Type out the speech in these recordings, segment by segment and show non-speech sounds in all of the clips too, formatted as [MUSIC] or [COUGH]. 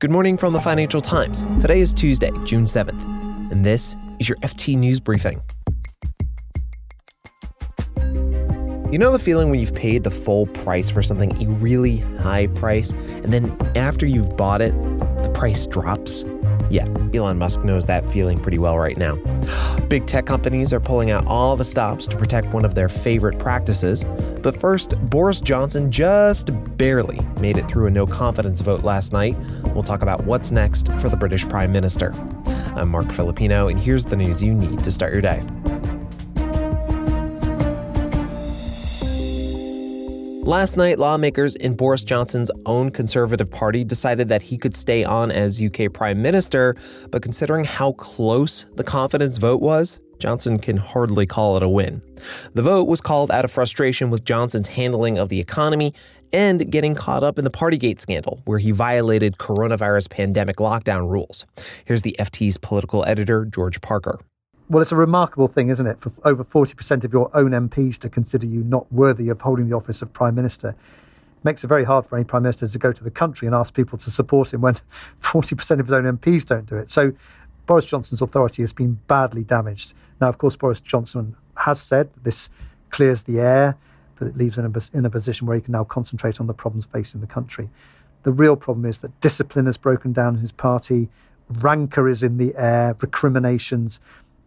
Good morning from the Financial Times. Today is Tuesday, June 7th, and this is your FT News Briefing. You know the feeling when you've paid the full price for something, a really high price, and then after you've bought it, the price drops? Yeah, Elon Musk knows that feeling pretty well right now. Big tech companies are pulling out all the stops to protect one of their favorite practices. But first, Boris Johnson just barely made it through a no confidence vote last night. We'll talk about what's next for the British Prime Minister. I'm Marc Filippino, and here's the news you need to start your day. Last night, lawmakers in Boris Johnson's own Conservative Party decided that he could stay on as UK Prime Minister, but considering how close the confidence vote was, Johnson can hardly call it a win. The vote was called out of frustration with Johnson's handling of the economy and getting caught up in the Partygate scandal, where he violated coronavirus pandemic lockdown rules. Here's the FT's political editor, George Parker. Well, it's a remarkable thing, isn't it, for over 40% of your own MPs to consider you not worthy of holding the office of Prime Minister. It makes it very hard for any Prime Minister to go to the country and ask people to support him when [LAUGHS] 40% of his own MPs don't do it. So Boris Johnson's authority has been badly damaged. Now, of course, Boris Johnson has said that this clears the air, that it leaves him in a, position where he can now concentrate on the problems facing the country. The real problem is that discipline has broken down in his party, rancour is in the air, recriminations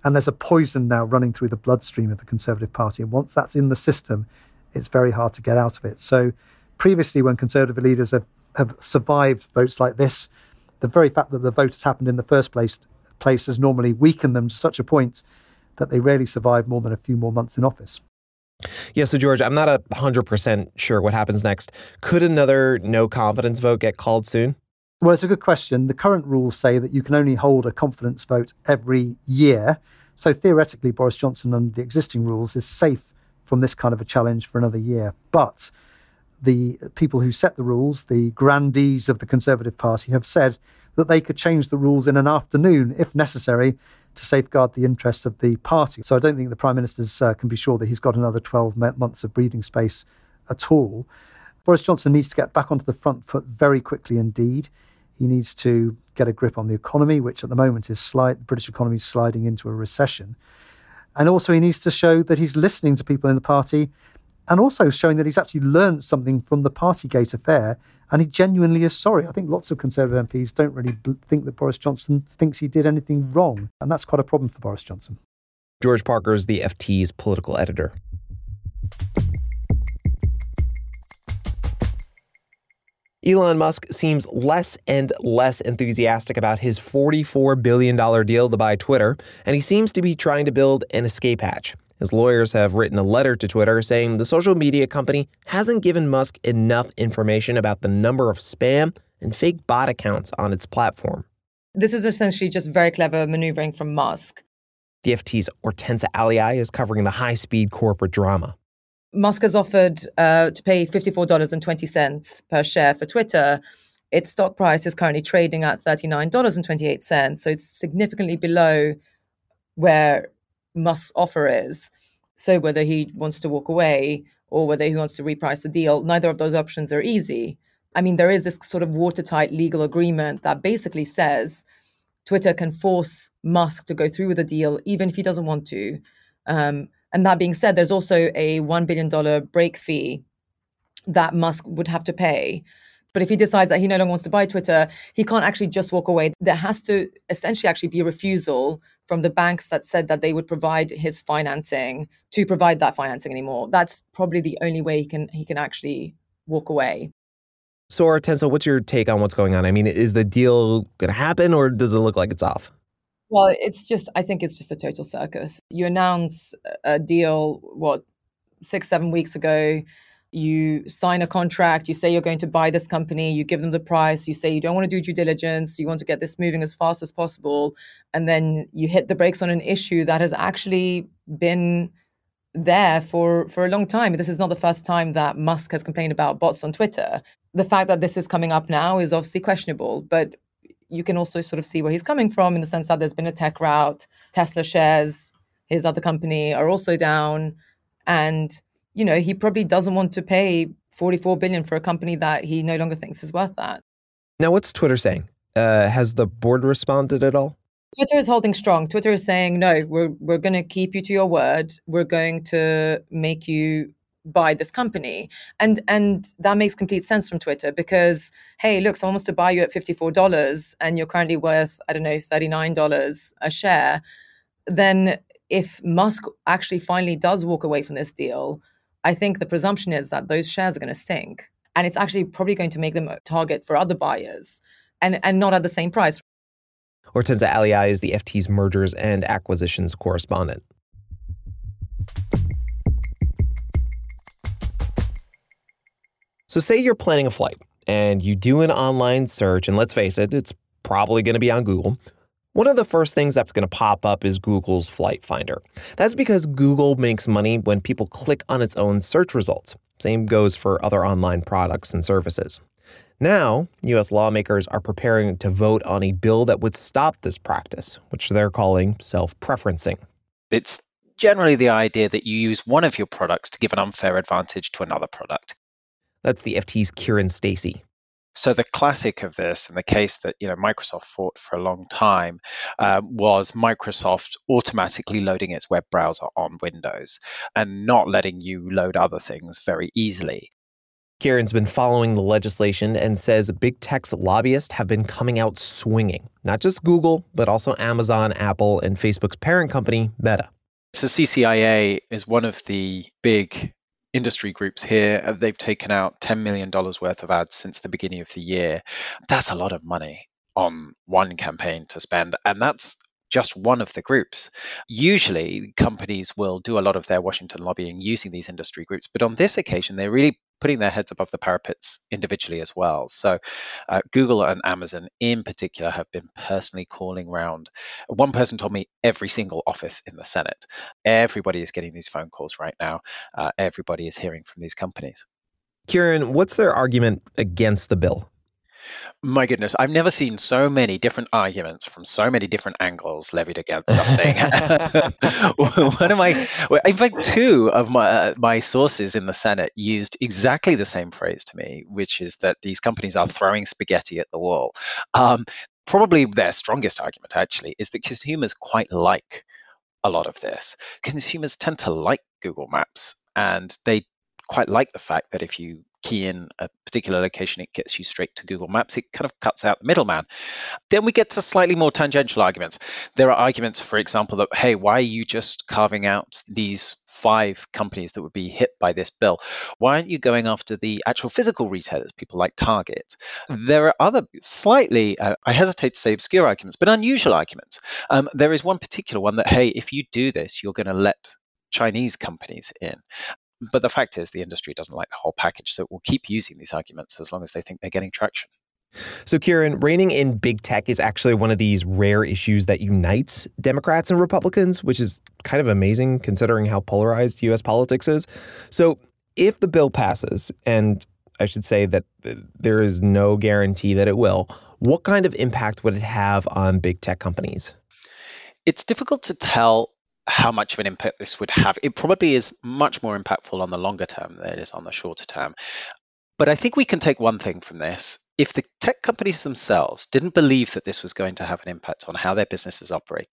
and there's a poison now running through the bloodstream of the Conservative Party. And once that's in the system, it's very hard to get out of it. So, previously, when Conservative leaders have, have survived votes like this, the very fact that the vote has happened in the first place, place has normally weakened them to such a point that they rarely survive more than a few more months in office. Yeah, so George, I'm not a 100% sure what happens next. Could another no confidence vote get called soon? Well, it's a good question. The current rules say that you can only hold a confidence vote every year. So theoretically, Boris Johnson, under the existing rules, is safe from this kind of a challenge for another year. But the people who set the rules, the grandees of the Conservative Party, have said that they could change the rules in an afternoon if necessary to safeguard the interests of the party. So I don't think the Prime Minister uh, can be sure that he's got another 12 months of breathing space at all. Boris Johnson needs to get back onto the front foot very quickly indeed. He needs to get a grip on the economy, which at the moment is slide, the British economy is sliding into a recession. And also, he needs to show that he's listening to people in the party and also showing that he's actually learned something from the Partygate affair and he genuinely is sorry. I think lots of Conservative MPs don't really think that Boris Johnson thinks he did anything mm. wrong. And that's quite a problem for Boris Johnson. George Parker is the FT's political editor. Elon Musk seems less and less enthusiastic about his $44 billion deal to buy Twitter, and he seems to be trying to build an escape hatch. His lawyers have written a letter to Twitter saying the social media company hasn't given Musk enough information about the number of spam and fake bot accounts on its platform. This is essentially just very clever maneuvering from Musk. The FT's Ortenca Aliaj is covering the high speed corporate drama. Musk has offered uh, to pay $54.20 per share for Twitter. Its stock price is currently trading at $39.28. So it's significantly below where Musk's offer is. So whether he wants to walk away or whether he wants to reprice the deal, neither of those options are easy. I mean, there is this sort of watertight legal agreement that basically says Twitter can force Musk to go through with the deal, even if he doesn't want to. Um, and that being said, there's also a $1 billion break fee that Musk would have to pay. But if he decides that he no longer wants to buy Twitter, he can't actually just walk away. There has to essentially actually be a refusal from the banks that said that they would provide his financing to provide that financing anymore. That's probably the only way he can he can actually walk away. So, Ortenca, what's your take on what's going on? I mean, is the deal going to happen, or does it look like it's off? Well, it's just, I think it's just a total circus. You announce a deal, what, six, seven weeks ago. You sign a contract, you say you're going to buy this company, you give them the price, you say you don't want to do due diligence, you want to get this moving as fast as possible. And then you hit the brakes on an issue that has actually been there for, for a long time. This is not the first time that Musk has complained about bots on Twitter. The fact that this is coming up now is obviously questionable, but you can also sort of see where he's coming from in the sense that there's been a tech rout. Tesla shares, his other company, are also down. And, you know, he probably doesn't want to pay 44 billion for a company that he no longer thinks is worth that. Now, what's Twitter saying? Uh, has the board responded at all? Twitter is holding strong. Twitter is saying, no, we're, we're going to keep you to your word. We're going to make you buy this company. And and that makes complete sense from Twitter because, hey, look, someone wants to buy you at $54 and you're currently worth, I don't know, $39 a share. Then if Musk actually finally does walk away from this deal, I think the presumption is that those shares are going to sink. And it's actually probably going to make them a target for other buyers and, and not at the same price. Ortenca Aliaj is the FT's mergers and acquisitions correspondent. So, say you're planning a flight and you do an online search, and let's face it, it's probably going to be on Google. One of the first things that's going to pop up is Google's Flight Finder. That's because Google makes money when people click on its own search results. Same goes for other online products and services. Now, U.S. lawmakers are preparing to vote on a bill that would stop this practice, which they're calling self preferencing. It's generally the idea that you use one of your products to give an unfair advantage to another product. That's the FT's Kiran Stacey. So the classic of this, and the case that you know Microsoft fought for a long time, um, was Microsoft automatically loading its web browser on Windows and not letting you load other things very easily. Kiran's been following the legislation and says big tech's lobbyists have been coming out swinging. Not just Google, but also Amazon, Apple, and Facebook's parent company, Meta. So CCIA is one of the big industry groups here. Uh, they've taken out $10 million worth of ads since the beginning of the year. That's a lot of money on one campaign to spend. And that's just one of the groups. Usually, companies will do a lot of their Washington lobbying using these industry groups, but on this occasion, they're really putting their heads above the parapets individually as well. So, uh, Google and Amazon in particular have been personally calling round. One person told me every single office in the Senate. Everybody is getting these phone calls right now. Uh, everybody is hearing from these companies. Kiran, what's their argument against the bill? My goodness, I've never seen so many different arguments from so many different angles levied against something. [LAUGHS] One of my, in fact, two of my uh, my sources in the Senate used exactly the same phrase to me, which is that these companies are throwing spaghetti at the wall. Um, probably their strongest argument, actually, is that consumers quite like a lot of this. Consumers tend to like Google Maps, and they quite like the fact that if you key in a particular location, it gets you straight to Google Maps. It kind of cuts out the middleman. Then we get to slightly more tangential arguments. There are arguments, for example, that, hey, why are you just carving out these five companies that would be hit by this bill. Why aren't you going after the actual physical retailers, people like Target? There are other slightly, uh, I hesitate to say obscure arguments, but unusual arguments. Um, there is one particular one that, hey, if you do this, you're going to let Chinese companies in. But the fact is, the industry doesn't like the whole package, so it will keep using these arguments as long as they think they're getting traction. So, Kiran, reining in big tech is actually one of these rare issues that unites Democrats and Republicans, which is kind of amazing considering how polarized U.S. politics is. So, if the bill passes, and I should say that there is no guarantee that it will, what kind of impact would it have on big tech companies? It's difficult to tell how much of an impact this would have. It probably is much more impactful on the longer term than it is on the shorter term. But I think we can take one thing from this. If the tech companies themselves didn't believe that this was going to have an impact on how their businesses operate,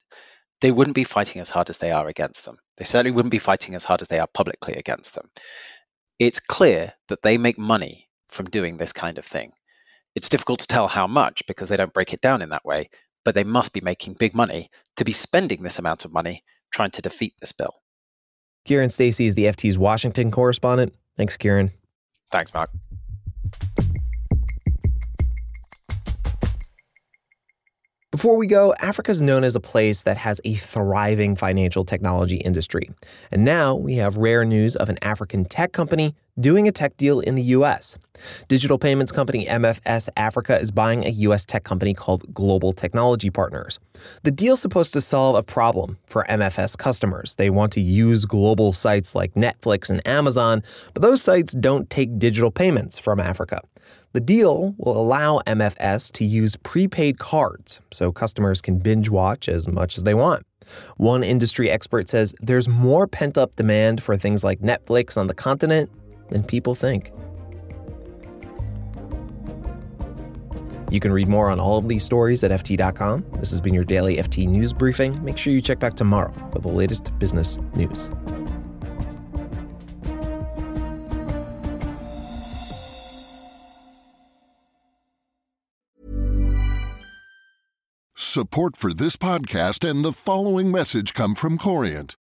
they wouldn't be fighting as hard as they are against them. They certainly wouldn't be fighting as hard as they are publicly against them. It's clear that they make money from doing this kind of thing. It's difficult to tell how much because they don't break it down in that way, but they must be making big money to be spending this amount of money trying to defeat this bill. Kiran Stacey is the FT's Washington correspondent. Thanks, Kiran. Thanks, Marc. Before we go, Africa is known as a place that has a thriving financial technology industry. And now we have rare news of an African tech company doing a tech deal in the US. Digital payments company MFS Africa is buying a US tech company called Global Technology Partners. The deal's supposed to solve a problem for MFS customers. They want to use global sites like Netflix and Amazon, but those sites don't take digital payments from Africa. The deal will allow MFS to use prepaid cards so customers can binge watch as much as they want. One industry expert says there's more pent up demand for things like Netflix on the continent than people think. You can read more on all of these stories at FT.com. This has been your daily FT news briefing. Make sure you check back tomorrow for the latest business news. Support for this podcast and the following message come from Corient.